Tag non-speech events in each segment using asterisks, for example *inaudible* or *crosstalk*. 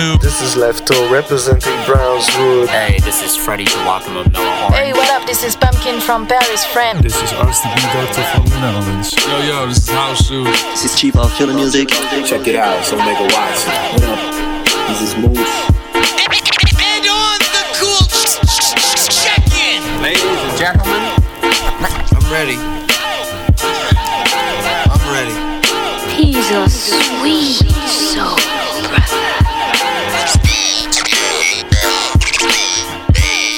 Uncle New. This is Lefto representing Brownswood. Hey, this is Freddie Kawakam of Noah Horn. Hey, what up? This is Pumpkin from Paris, friend. This is RCB Doctor from the Netherlands. Yo, yo, this is House Shoes. This is Chief of Killer Music. Check it out, so make a watch. What up? This is Moose.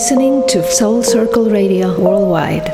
Listening to Soul Circle Radio Worldwide.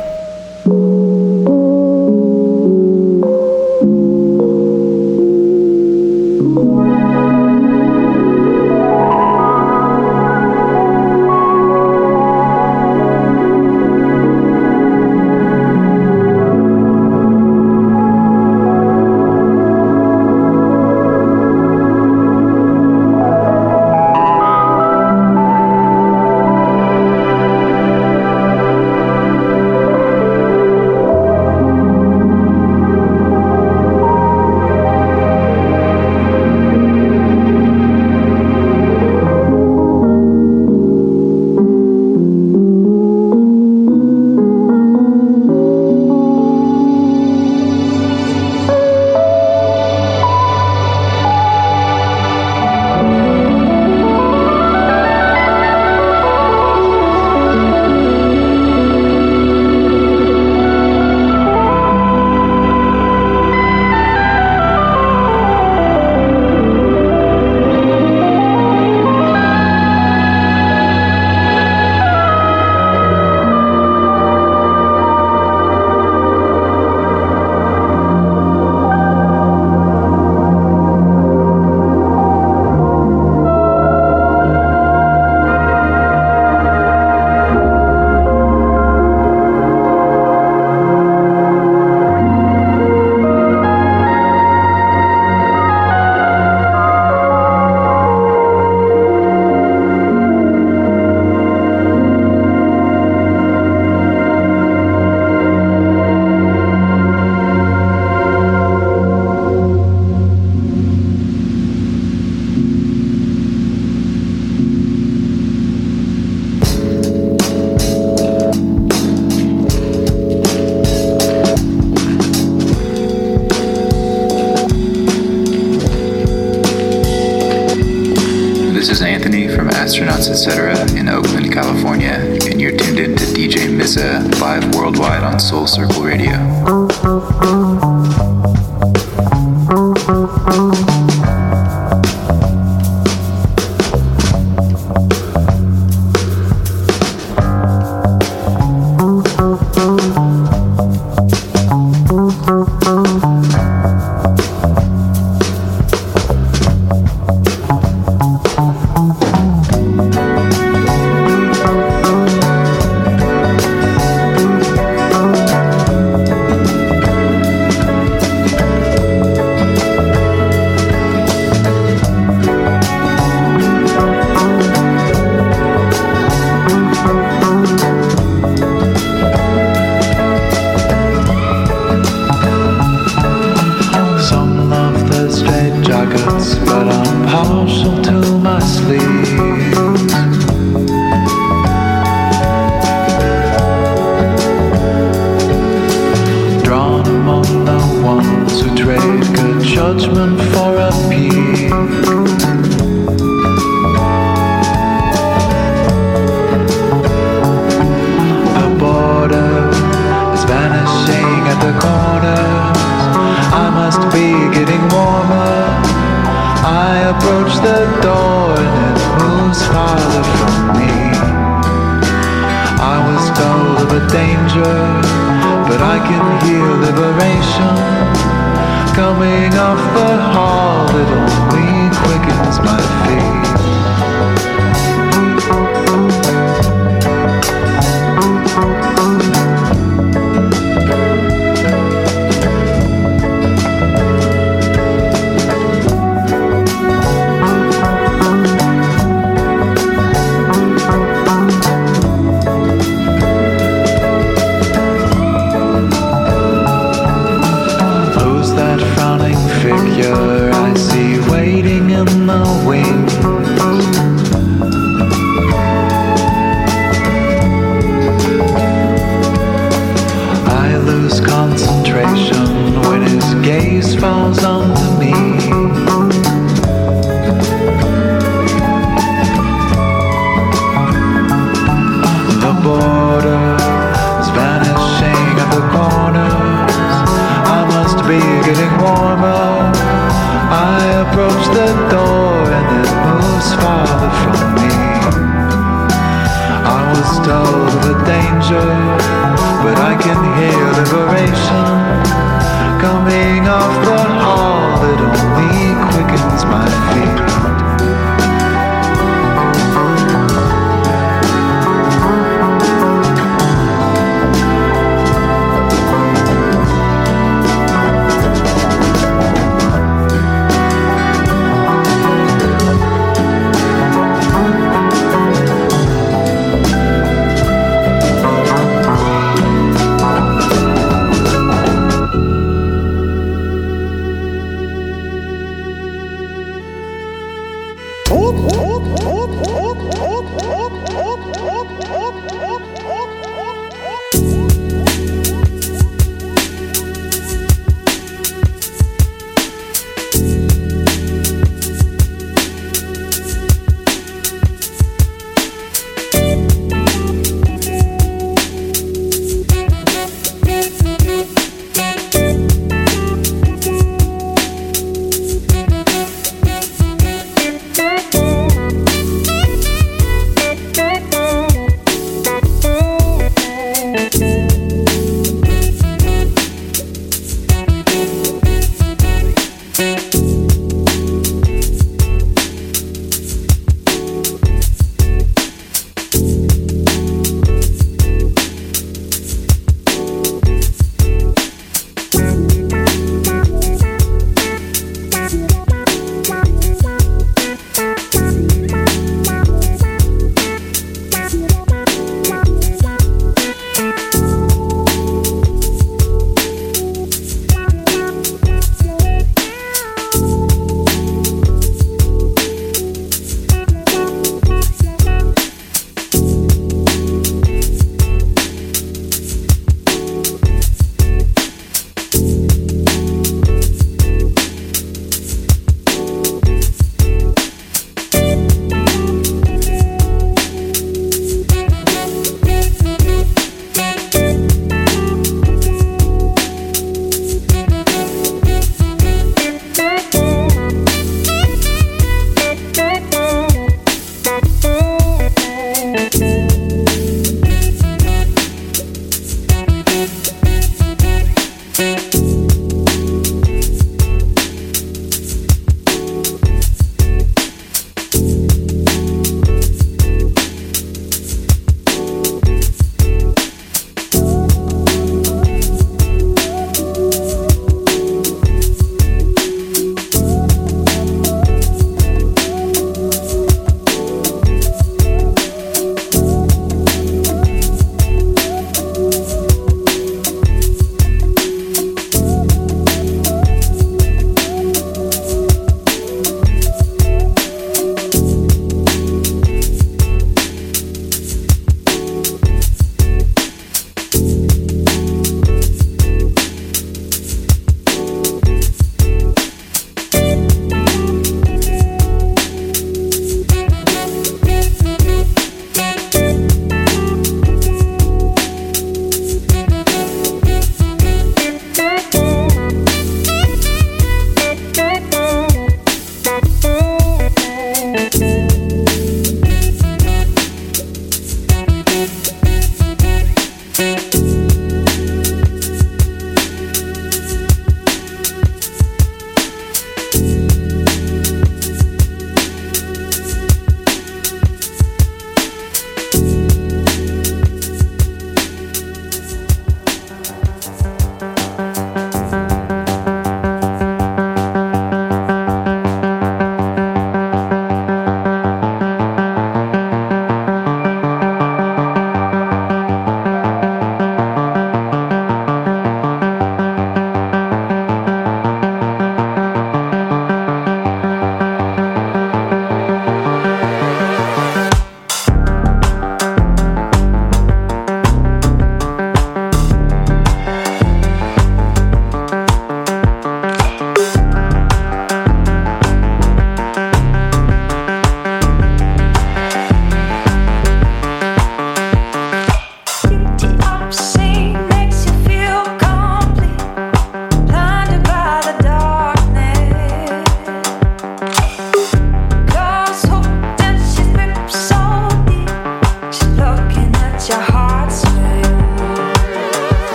From Astronauts Etc. in Oakland, California, and you're tuned in to DJ Mza live worldwide on Soul Circle Radio.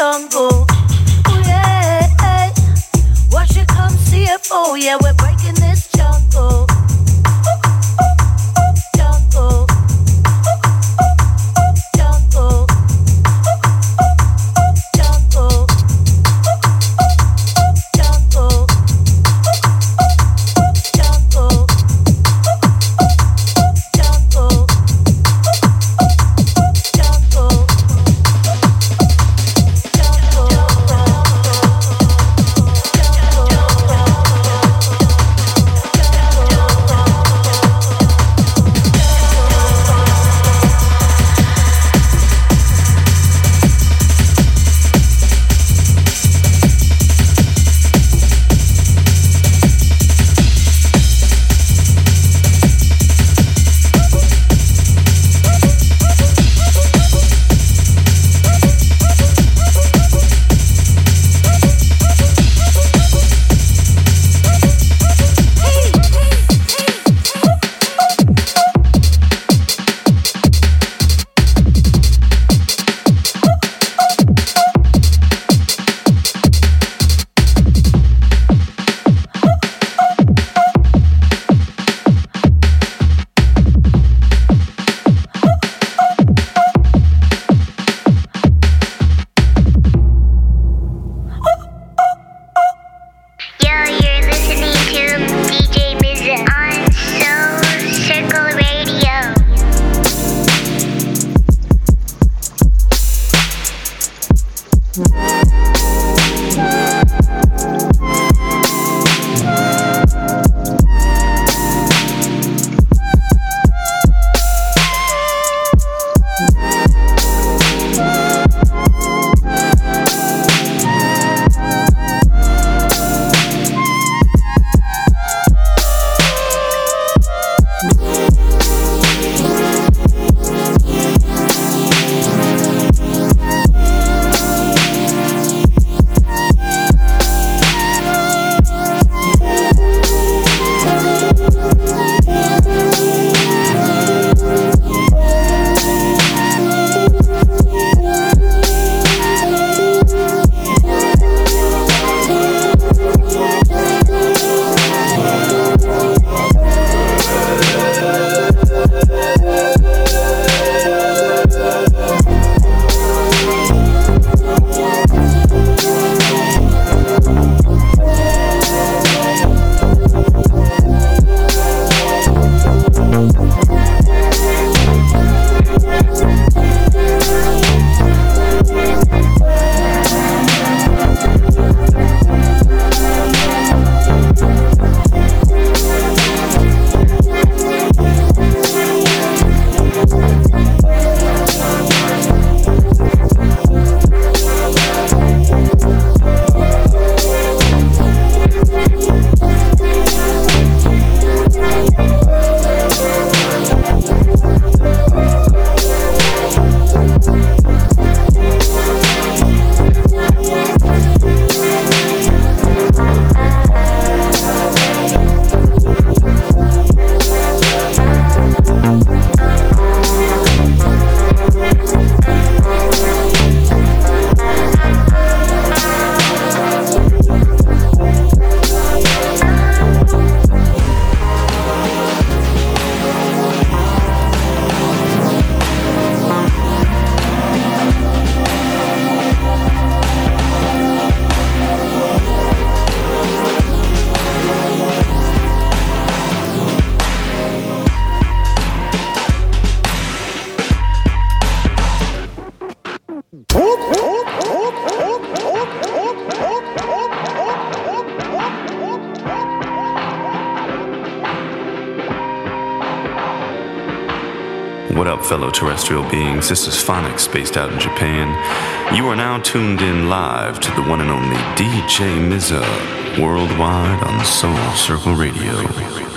Tom. terrestrial beings. This is Phonics, based out in Japan. You are now tuned in live to the one and only DJ Mza, worldwide on Soul Circle Radio.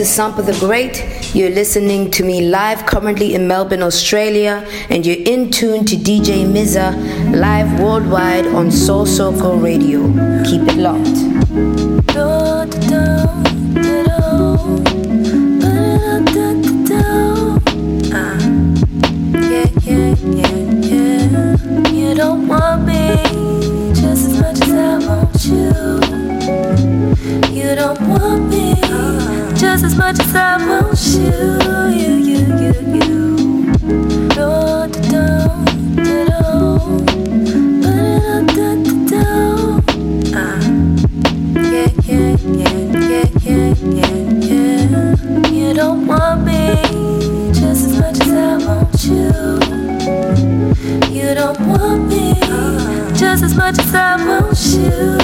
is Sampa the Great. You're listening to me live currently in Melbourne, Australia, and you're in tune to DJ Mza live worldwide on Soul Circle Radio. Keep it locked. as much as I want you, you, you, you, you. Da da da da da. Da da da da. Ah, yeah, yeah, yeah, yeah, yeah, yeah, yeah. You don't want me just as much as I want you. You don't want me ah. just as much as I want you.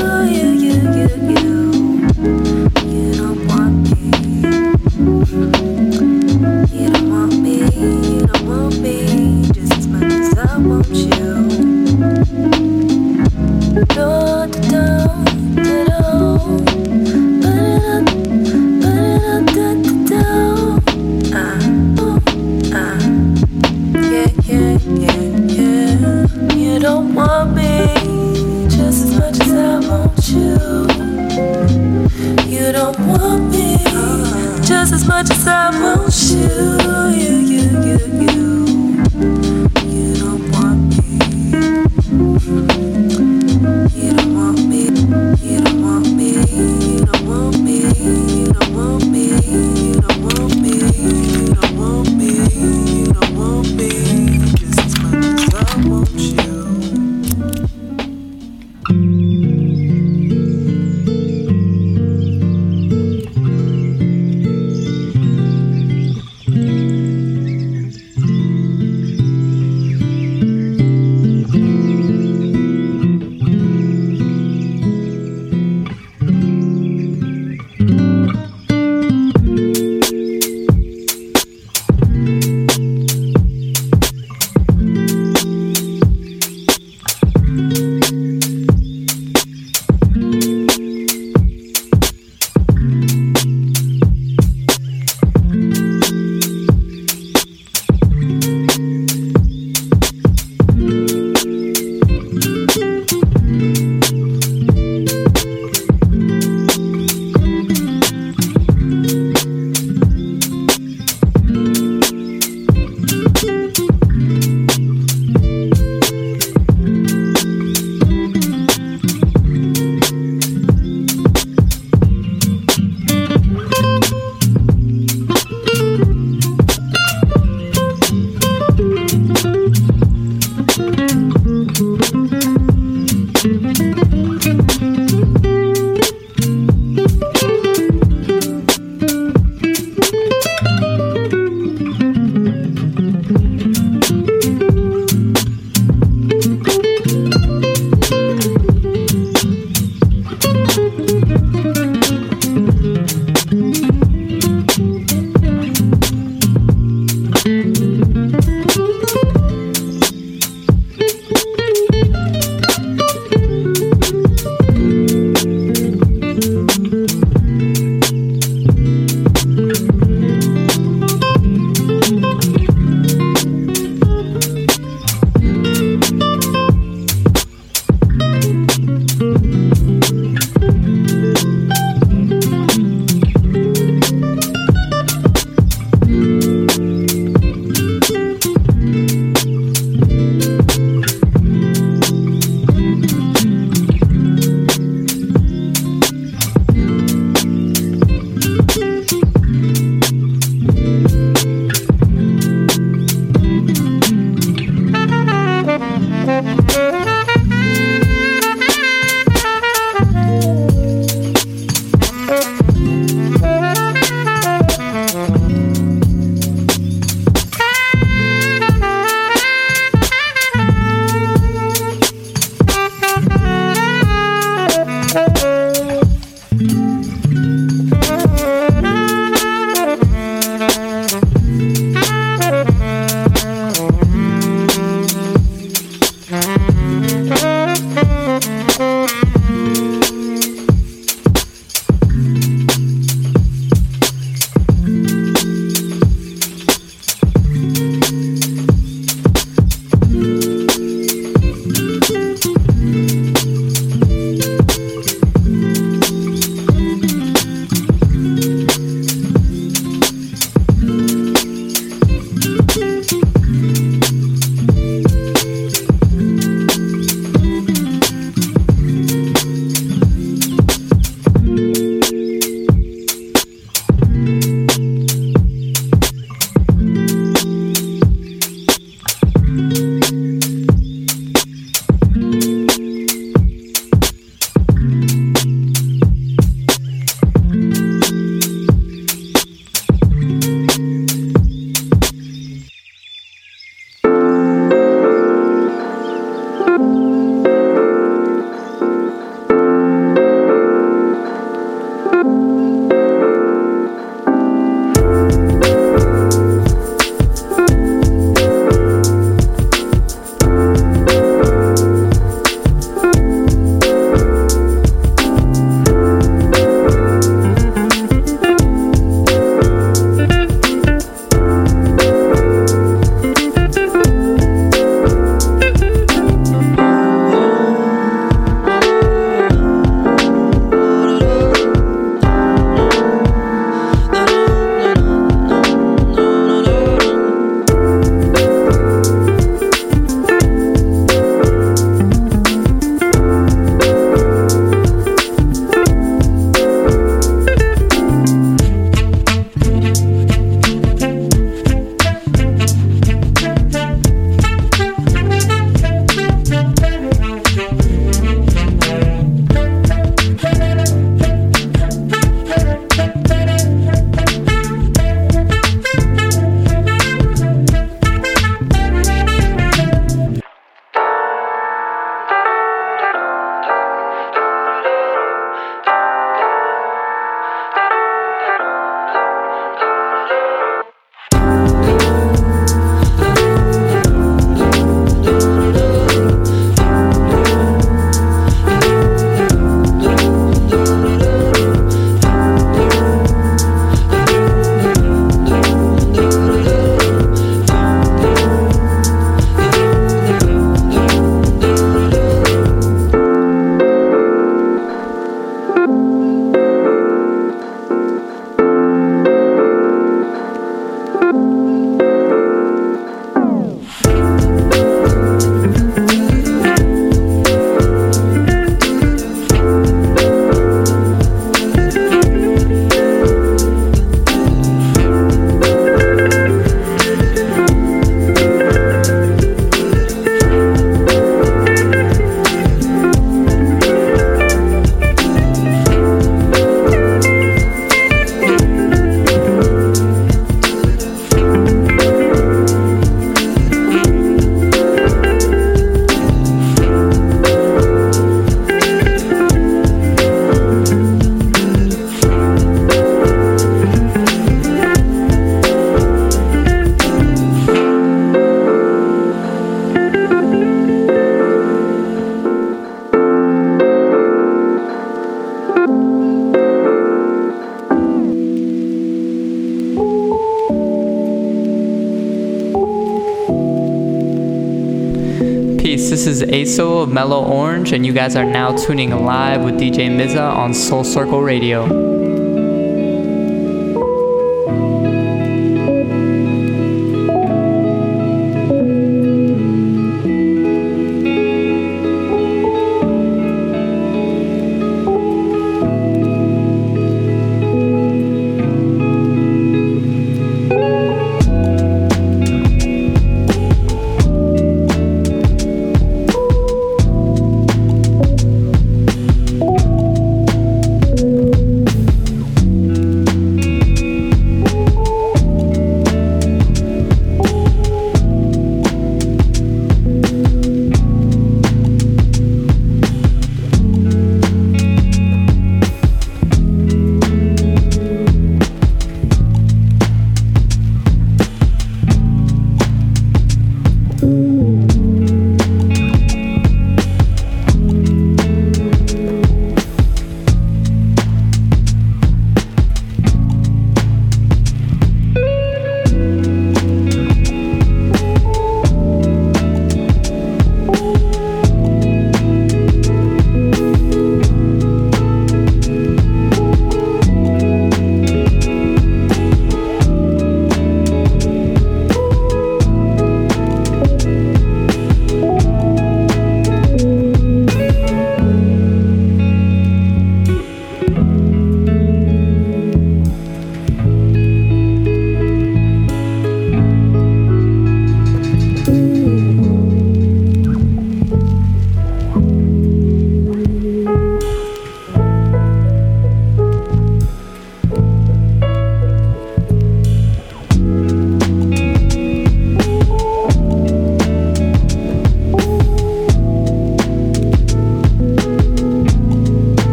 ASO of Mellow Orange, and you guys are now tuning live with DJ Mza on Soul Circle Radio.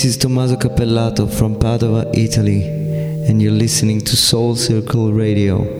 This is Tommaso Cappellato from Padova, Italy, and you're listening to Soul Circle Radio.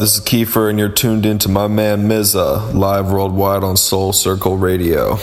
This is Kiefer, and you're tuned in to my man Mza, live worldwide on Soul Circle Radio.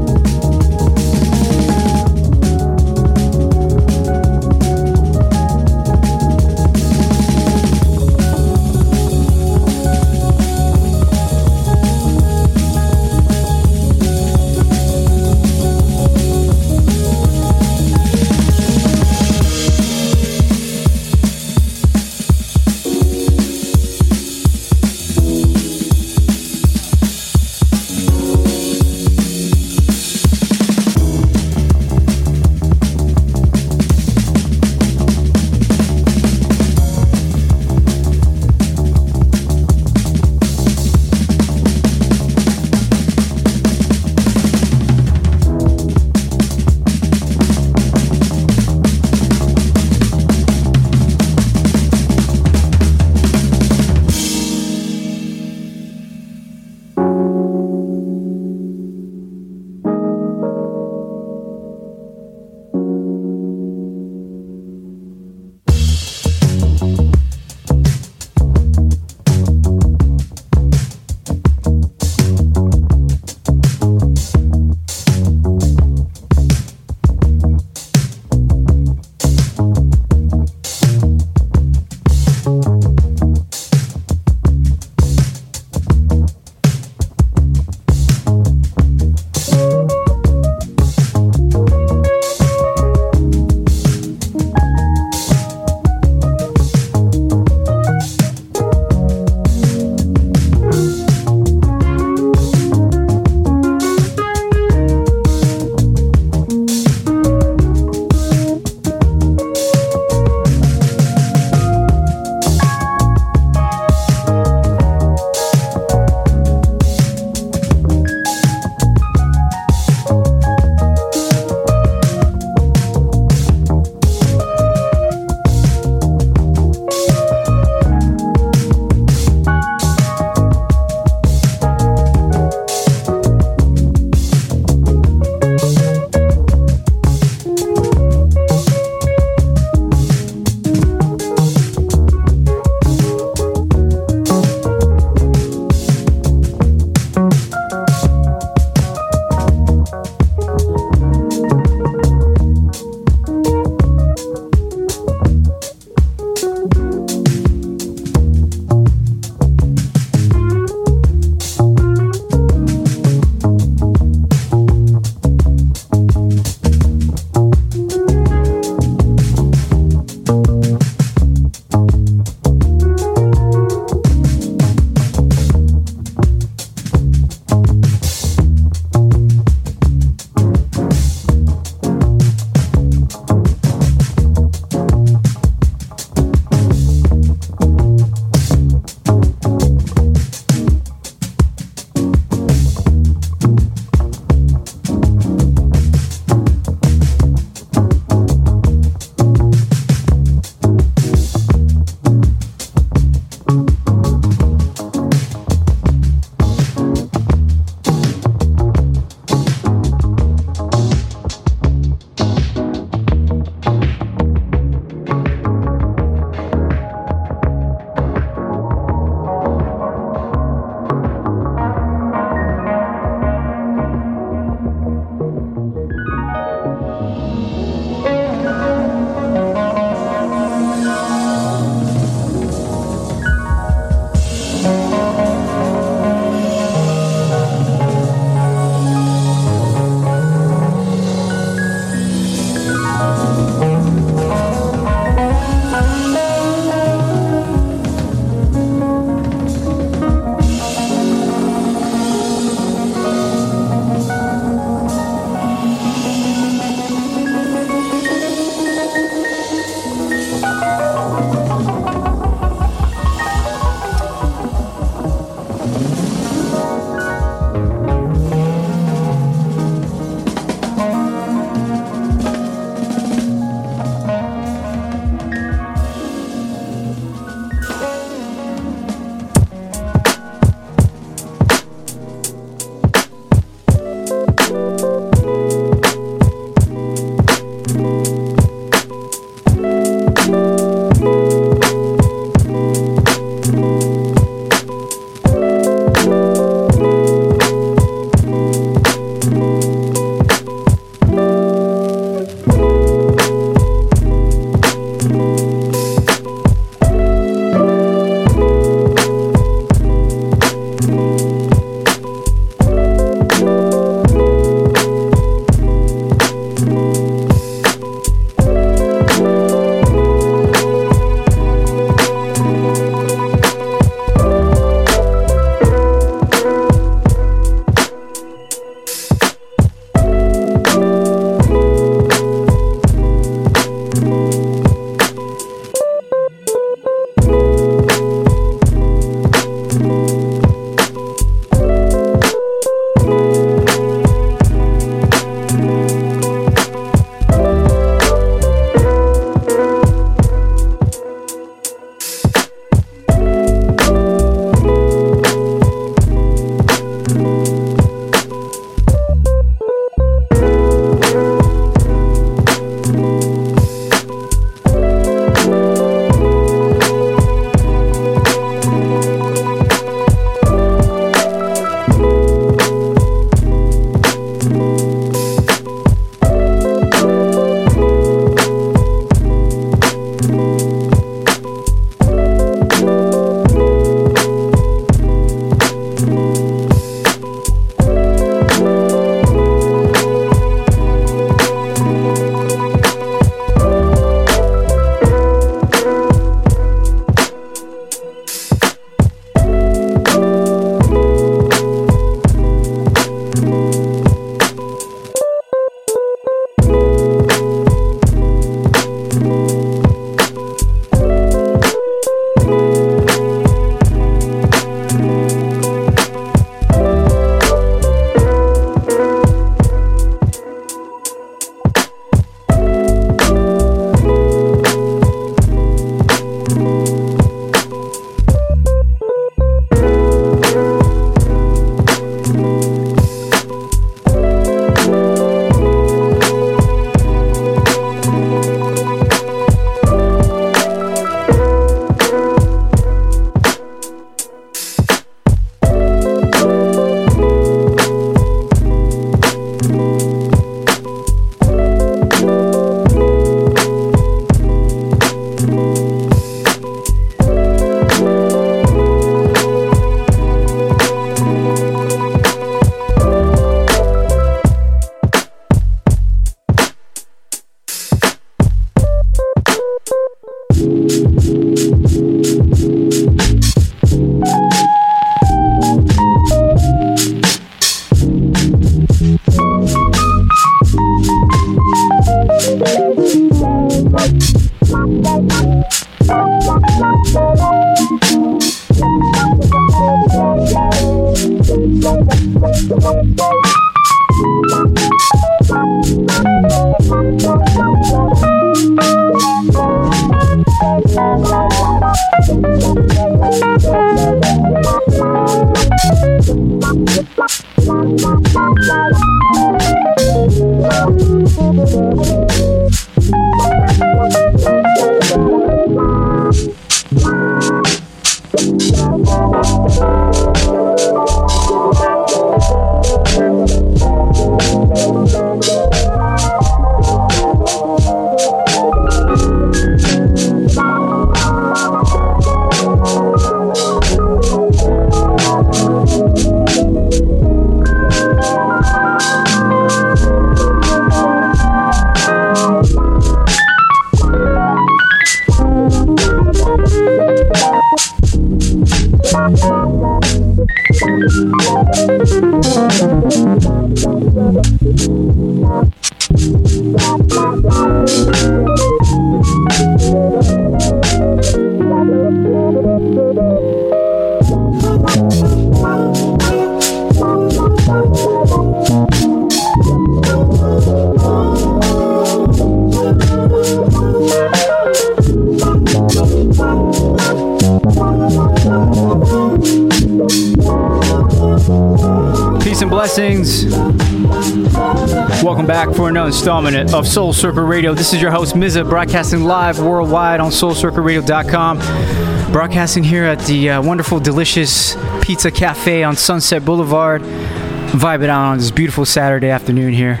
Installment of Soul Circle Radio. This is your host, Mza, broadcasting live worldwide on soulcircleradio.com. Broadcasting here at the uh, wonderful, delicious Pizza Cafe on Sunset Boulevard. Vibing out on this beautiful Saturday afternoon here.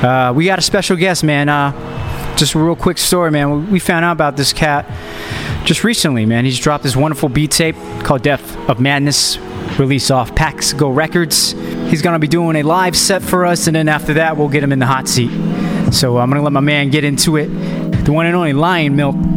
Uh, we got a special guest, man. Uh, just a real quick story, man. We found out about this cat just recently, man. He's dropped this wonderful beat tape called Depth of Madness, released off Paxico Records. He's going to be doing a live set for us, and then after that, we'll get him in the hot seat. So I'm going to let my man get into it. The one and only Lionmilk.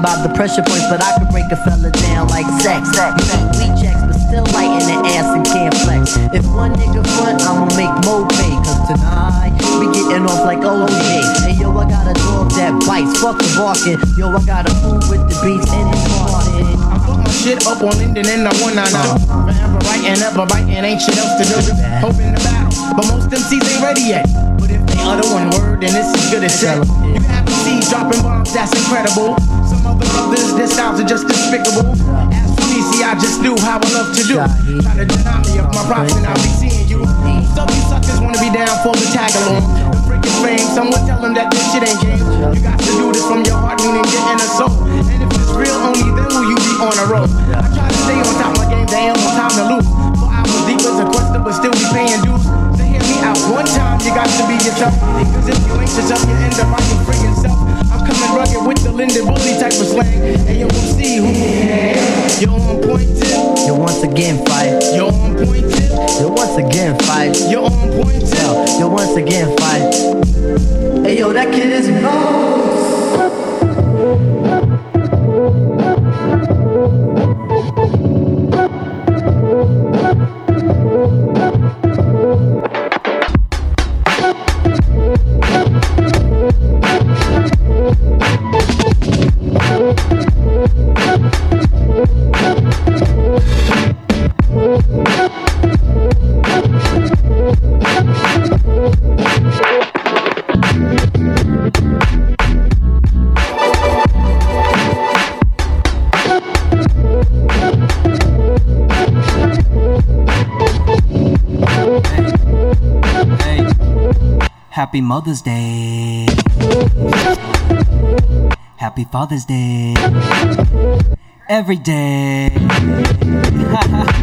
By the pressure points, but I could break a fella down like sex. You eat checks, but still light in the ass and can't flex. If one nigga front, I'ma make more pay. Cause tonight, we getting off like OJ. Hey, yo, I got a dog that bites. Fuck the barking. Yo, I got a fool with the beats in his heart. I put my shit up on LinkedIn and I one nine two. Forever writing, ever biting, ain't shit else to do. Hoping to battle, but most MCs ain't ready yet. But if they utter one word, then it's as good as shit. You have to see dropping bombs, that's incredible. Some other brothers, their styles are just despicable. As for me, see, I just do how I love to do. Try to deny me of my props and I'll be seeing you. Some of you suckers wanna be down for the tag along. Freaking fame, someone tell them that this shit ain't game. You got to do this from your heart, meaning your inner soul. And if it's real, only then will you be on a roll. I try to stay on top of my game, they ain't no time to lose. For hours deep as a question, but still be paying dues. So hear me out one time, you got to be yourself. Cause if you ain't yourself, you end up like your friggin' self. I'm coming rugged with the Linda Bully type of slang. And you will see who you're on point tip. Yo, once again, fight. You're on point tip. Yo, once again, fight. You're on point tip. Yo, yo, once again, fight. Hey, yo, that kid is boss. Happy Mother's Day. Happy Father's Day. Every day. *laughs*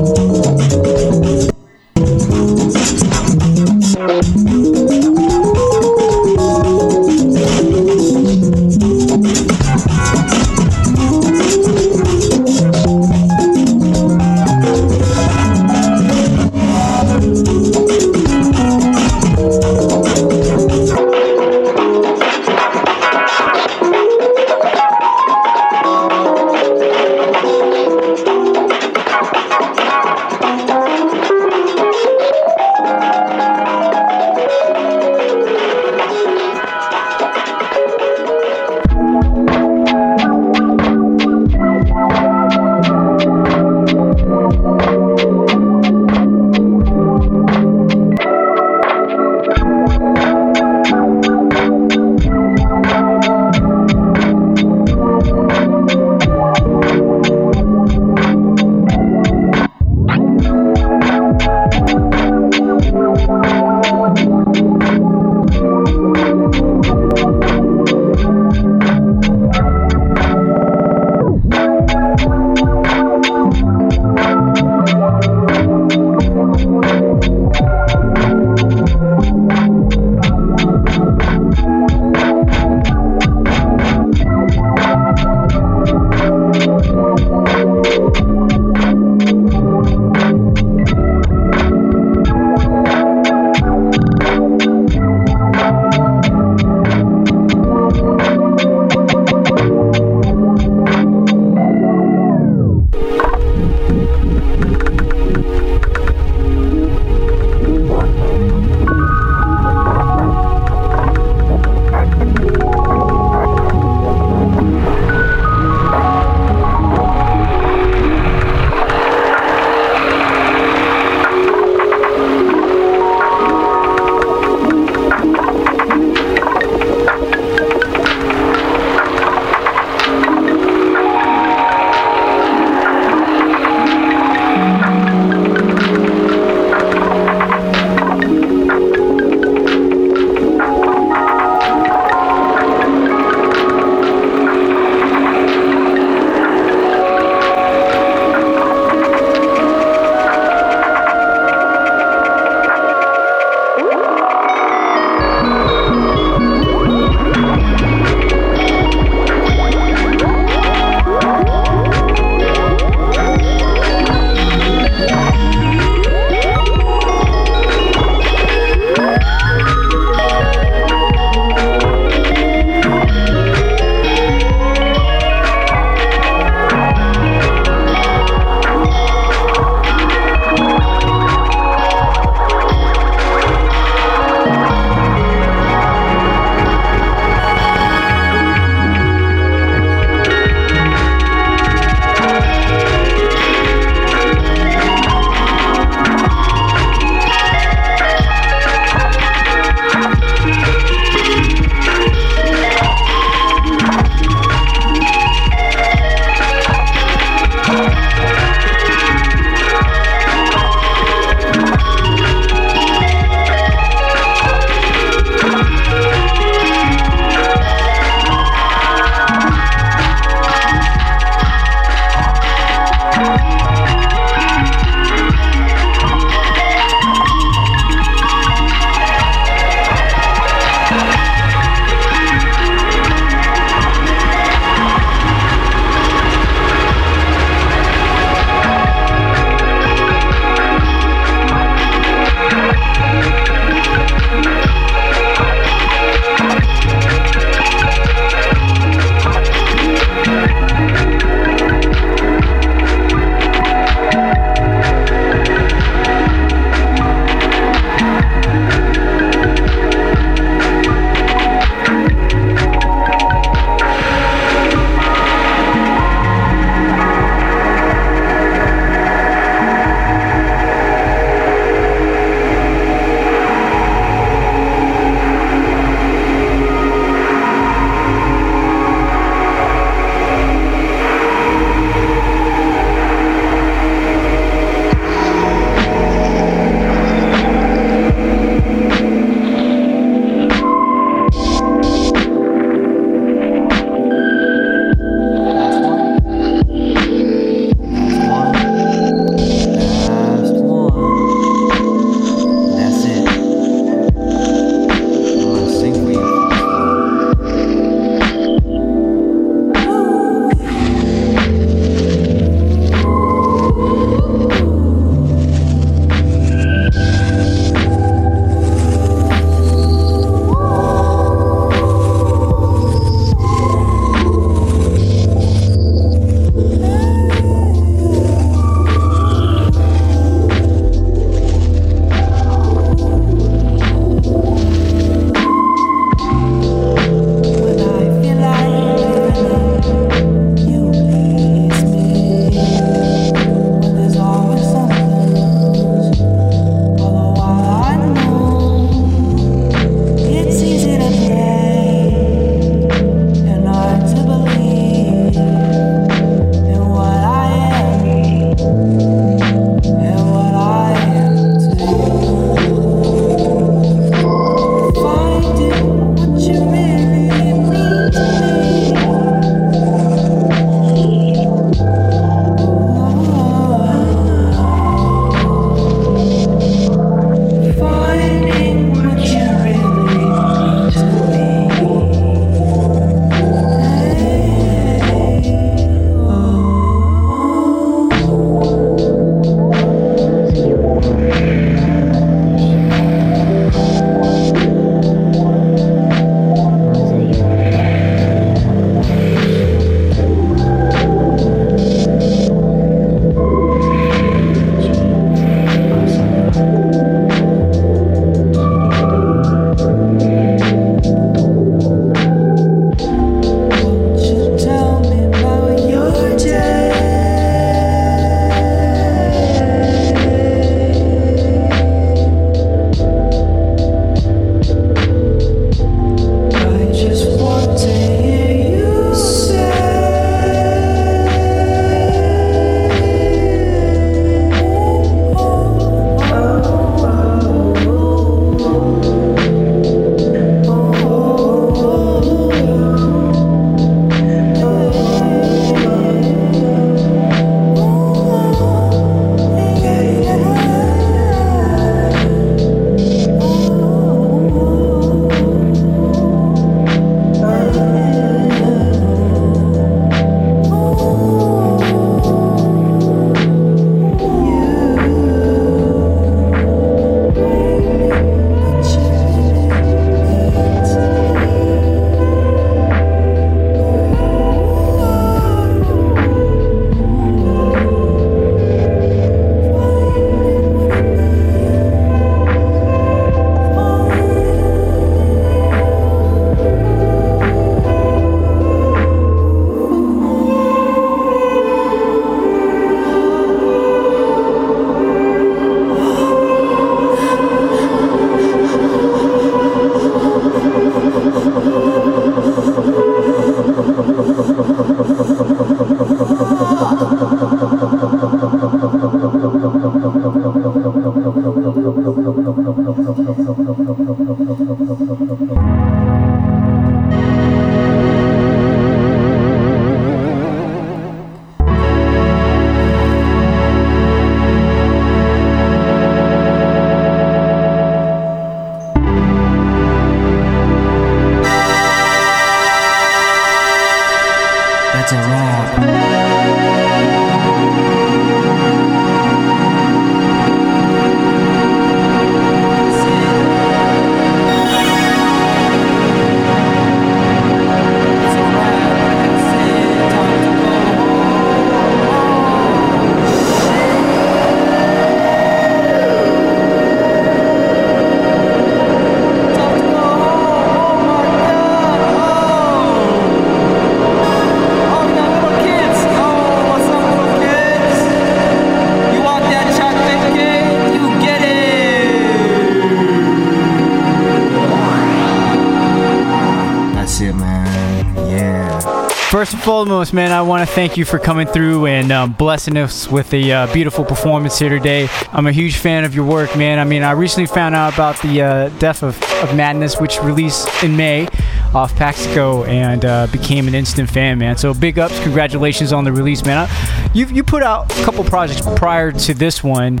foremost, man, I want to thank you for coming through and um, blessing us with a uh, beautiful performance here today. I'm a huge fan of your work, man. I mean, I recently found out about the uh, Depth of, of Madness, which released in May off Paxico and uh, became an instant fan, man. So big ups, congratulations on the release, man. I, you you put out a couple projects prior to this one,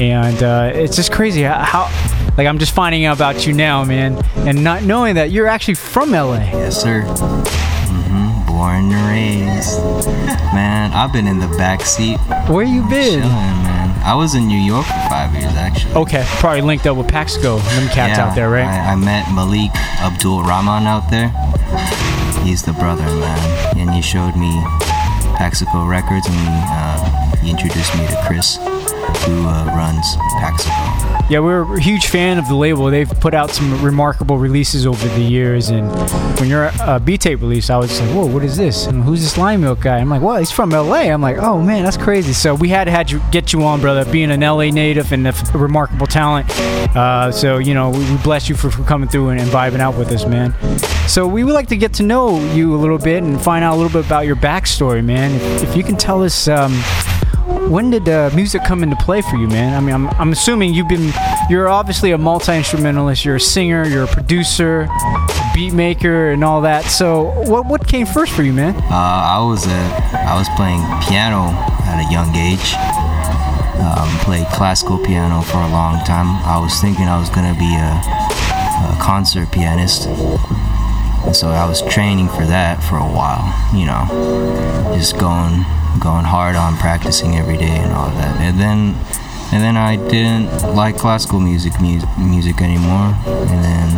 and uh, it's just crazy how, how like I'm just finding out about you now, man, and not knowing that you're actually from LA. Yes, sir. And raised. *laughs* Man, I've been in the back seat. Where you been? Chilling, man. I was in New York for five years, actually. Okay, probably linked up with Paxico, them cats Yeah, out there, right? I, I met Malik Abdul Rahman out there. He's the brother, man. And he showed me Paxico Records and uh, he introduced me to Chris, who uh, runs Paxico. Yeah, we're a huge fan of the label. They've put out some remarkable releases over the years, and when you're a B tape release, I was like, "Whoa, what is this? And who's this Lionmilk guy?" I'm like, "Well, he's from LA." I'm like, "Oh man, that's crazy." So we had to had you get you on, brother, being an LA native and a remarkable talent. Uh, so you know, we, we bless you for, for coming through and, and vibing out with us, man. So we would like to get to know you a little bit and find out a little bit about your backstory, man. If, if you can tell us. Um, when did uh, music come into play for you, man? I mean, I'm, I'm assuming you've been, you're obviously a multi instrumentalist. You're a singer, you're a producer, beat maker, and all that. So, what what came first for you, man? Uh, I was uh, I was playing piano at a young age. Um, played classical piano for a long time. I was thinking I was gonna be a, a concert pianist, and so I was training for that for a while. You know, just going going hard on practicing every day and all that. And then and then I didn't like classical music mu- music anymore, and then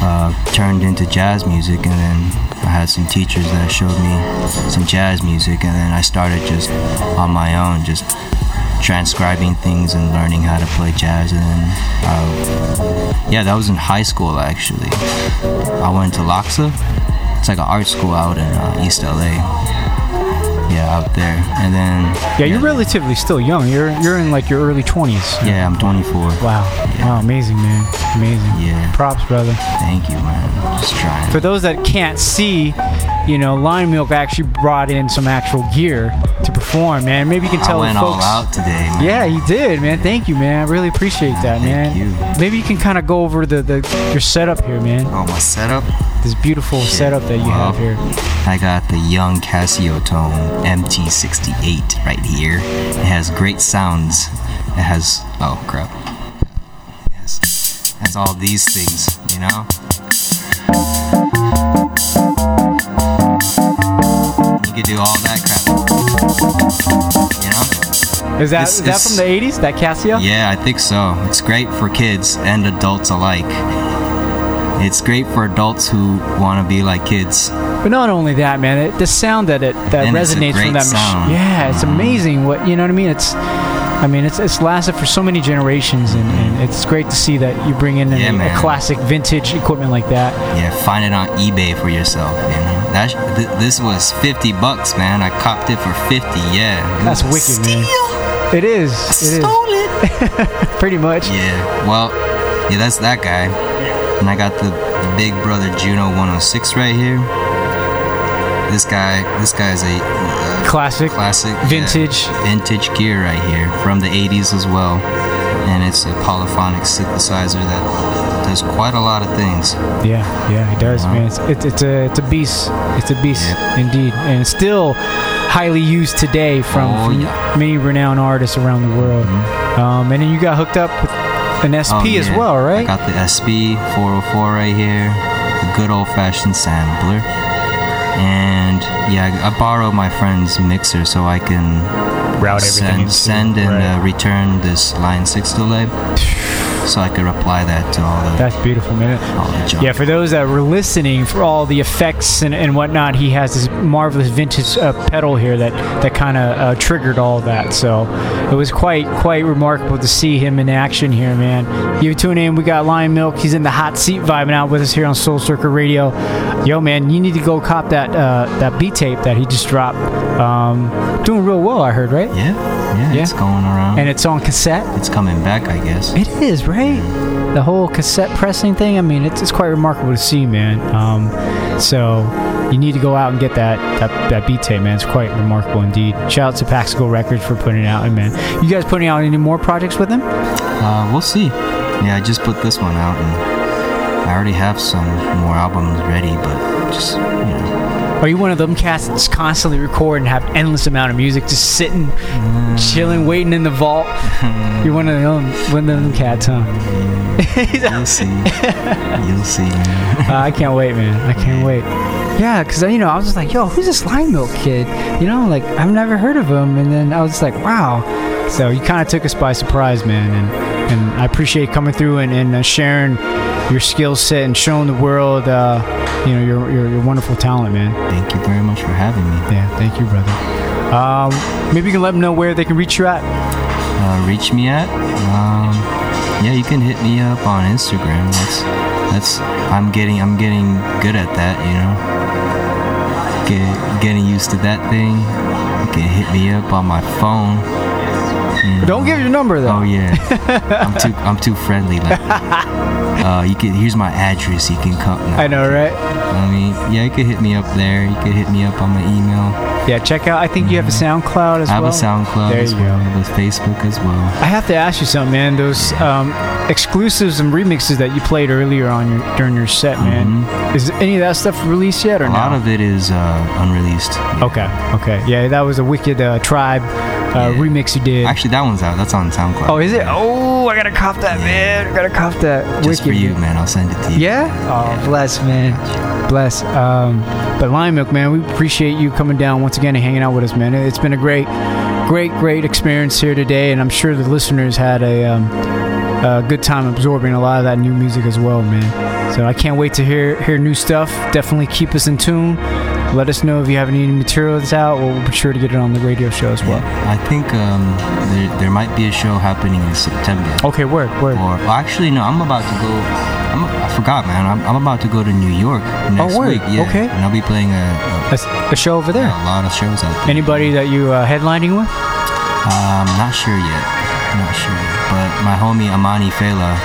uh, turned into jazz music, and then I had some teachers that showed me some jazz music, and then I started just on my own, just transcribing things and learning how to play jazz. And then, uh, yeah, that was in high school actually. I went to LACHSA. It's like an art school out in uh, East LA. Yeah, out there, and then Yeah, you're relatively still young. You're you're in like your early 20s. yeah, I'm 24. Wow. Wow, amazing, man. Amazing. Yeah. Props, brother. Thank you, man. Just trying. For those that can't see, you know, Lionmilk actually brought in some actual gear to perform, man. Maybe you can I tell went the all folks. out today, man. Yeah, you did, man. Thank you, man. I really appreciate that, man. you. Maybe you can kind of go over the, the your setup here, man. Oh, my setup? This beautiful setup that you have oh, here. I got the young Casiotone MT68 right here. It has great sounds. It has oh crap. Yes. It has all these things, you know? Could do all that crap. You know? Is that is that from the 80s? That Casio? Yeah, I think so. It's great for kids and adults alike. It's great for adults who want to be like kids. But not only that, man. It, the sound that it that And resonates from that machine. Yeah, it's mm-hmm. amazing. What you know what I mean? It's. I mean, it's, it's lasted for so many generations, and, and mm-hmm. it's great to see that you bring in Yeah, a, a classic vintage equipment like that. Yeah, find it on eBay for yourself. You know that sh- th- this was fifty bucks, man. I copped it for fifty. Yeah, That's wicked, man. It is. It is. *laughs* Pretty much. Yeah. Well, yeah, that's that guy. And I got the Big Brother Juno 106 right here. This guy, this guy is a uh, classic, classic, vintage, vintage gear right here from the 80s as well. And it's a polyphonic synthesizer that does quite a lot of things. Yeah, yeah, it does, man. It's, it's, it's a it's a beast. It's a beast indeed, and it's still highly used today from, Oh, from many renowned artists around the world. Um, and then you got hooked up with an SP Mm-hmm. Oh, as yeah. well, I right? got the SP 404 right here, the good old fashioned sampler. And yeah, I I borrowed my friend's mixer so I can Route everything send, send and uh, return this Line 6 delay so I could apply that to all the. That's beautiful, man. All the junk. Yeah, for those that were listening, for all the effects and, and whatnot, he has this marvelous vintage uh, pedal here that that kind of uh, triggered all that. So it was quite quite remarkable to see him in action here, man. You tune in, we got Lionmilk. He's in the hot seat vibing out with us here on Soul Circle Radio. Yo, man, you need to go cop that uh, that B tape that he just dropped. Um, doing real well, I heard, right? Yeah, yeah, it's going around. And it's on cassette. It's coming back, I guess. It is, right? The whole cassette pressing thing, I mean, it's, it's quite remarkable to see, man. Um, so, you need to go out and get that that, that beat tape, man. It's quite remarkable indeed. Shout out to Paxico Records for putting it out, and man, you guys putting out any more projects with them? Uh, we'll see. Yeah, I just put this one out, and I already have some more albums ready, but just. Are you one of them cats that's constantly record and have endless amount of music, just sitting, chilling, waiting in the vault? *laughs* You're one of them, one of them cats, huh? You'll *laughs* see. You'll see. Uh, I can't wait, man. I can't wait. Yeah, because you know I was just like, yo, who's this Lionmilk kid? You know, like I've never heard of him, and then I was just like, wow. So you kind of took us by surprise, man, and and I appreciate coming through and, and uh, sharing your skill set and showing the world, uh, you know, your, your your wonderful talent, man. Thank you very much for having me. Yeah, thank you, brother. Um, maybe you can let them know where they can reach you at. Uh, reach me at? Um, yeah, you can hit me up on Instagram. That's that's I'm getting I'm getting good at that, you know. Get, getting used to that thing. You can hit me up on my phone. You know. Don't give your number though. Oh yeah, *laughs* I'm too I'm too friendly. Like, *laughs* uh, you can here's my address. You can come. I know, right? I mean, yeah, you can hit me up there. You can hit me up on my email. Yeah, check out. I think you have a SoundCloud as well. I have a SoundCloud There you well, go. with Facebook as well. I have to ask you something, man. Those um, exclusives and remixes that you played earlier on your during your set, man. Is any of that stuff released yet or Mm-hmm. A no? lot of it is uh, unreleased. Okay, okay, yeah, that was a wicked uh, tribe uh, remix you did. Actually, that one's out. That's on SoundCloud. Oh, is it? Oh, I gotta cop that, man. I gotta cop that. Just for you, man. I'll send it to you. Yeah? Oh, bless, man. Bless. Um, but Lionmilk, man, we appreciate you coming down once again and hanging out with us, man. It's been a great, great, great experience here today, and I'm sure the listeners had a, um, a good time absorbing a lot of that new music as well, man. So I can't wait to hear hear new stuff. Definitely keep us in tune. Let us know if you have any material that's out. We'll be sure to get it on the radio show as well. I think um, there, there might be a show happening in September. Okay, word, word. Or well, actually, no. I'm about to go. I'm, I forgot, man. I'm, I'm about to go to New York next Oh, week. Yeah, Okay. And I'll be playing a, a, a show over there. a lot of shows out there. Anybody that you uh, headlining with? Um, not sure yet. Not sure. Yet. But my homie Amani Fela,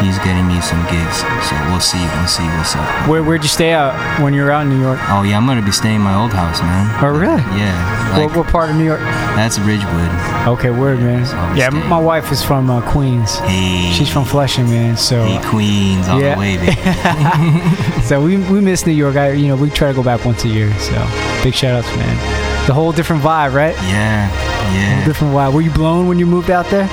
he's getting me some gigs. So we'll see. We'll see what's up. Where where'd you stay out when you were out in New York? Oh yeah, I'm gonna be staying in my old house, man. Oh really? Yeah. what, what part of New York? That's Ridgewood. Okay, word, man. Yeah, m- my wife is from uh, Queens. Hey. She's from Flushing, man. So Hey, Queens all Yeah. the way, baby. *laughs* so we we miss New York. I you know we try to go back once a year. So big shout outs, man. The whole different vibe, right? Yeah, yeah. Different vibe. Were you blown when you moved out there?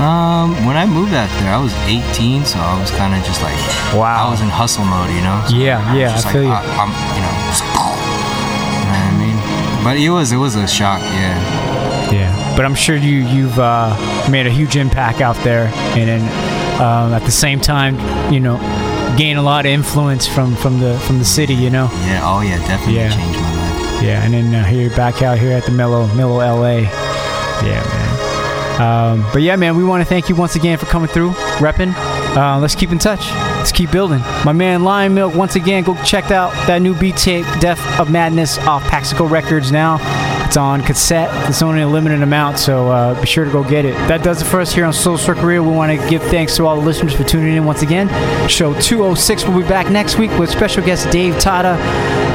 Um, when I moved out there, I was 18, so I was kind of just like, wow, I was in hustle mode, you know. So Yeah, I yeah, I feel you. I, am you know, just, you know what I mean. But it was, it was a shock, yeah. Yeah, but I'm sure you you've uh, made a huge impact out there, and then um, at the same time, you know, gain a lot of influence from from the from the city, you know. Yeah, oh yeah, definitely Yeah. changed my life. Yeah, and then uh, here back out here at the Mellow Mellow LA. Yeah, man. Um, but yeah, man, we want to thank you once again for coming through, repping. Uh, let's keep in touch. Let's keep building. My man Lionmilk, once again, go check out that new beat tape, Depth of Madness, off Paxico Records now. It's on cassette. It's only a limited amount, so uh, be sure to go get it. That does it for us here on Soul Circle. We want to give thanks to all the listeners for tuning in once again. Show 206 will be back next week with special guest Dave Tata,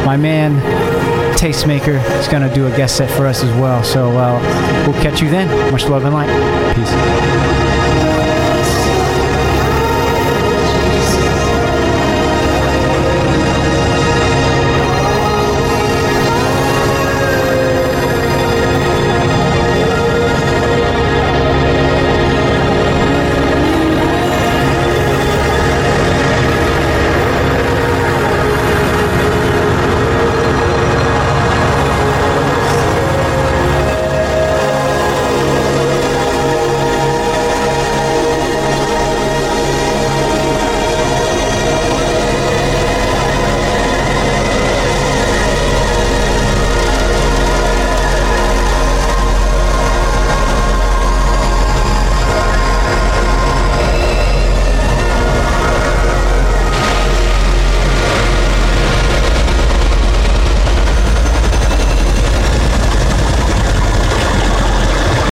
my man Tastemaker. is going to do a guest set for us as well. So uh, we'll catch you then. Much love and light. Peace.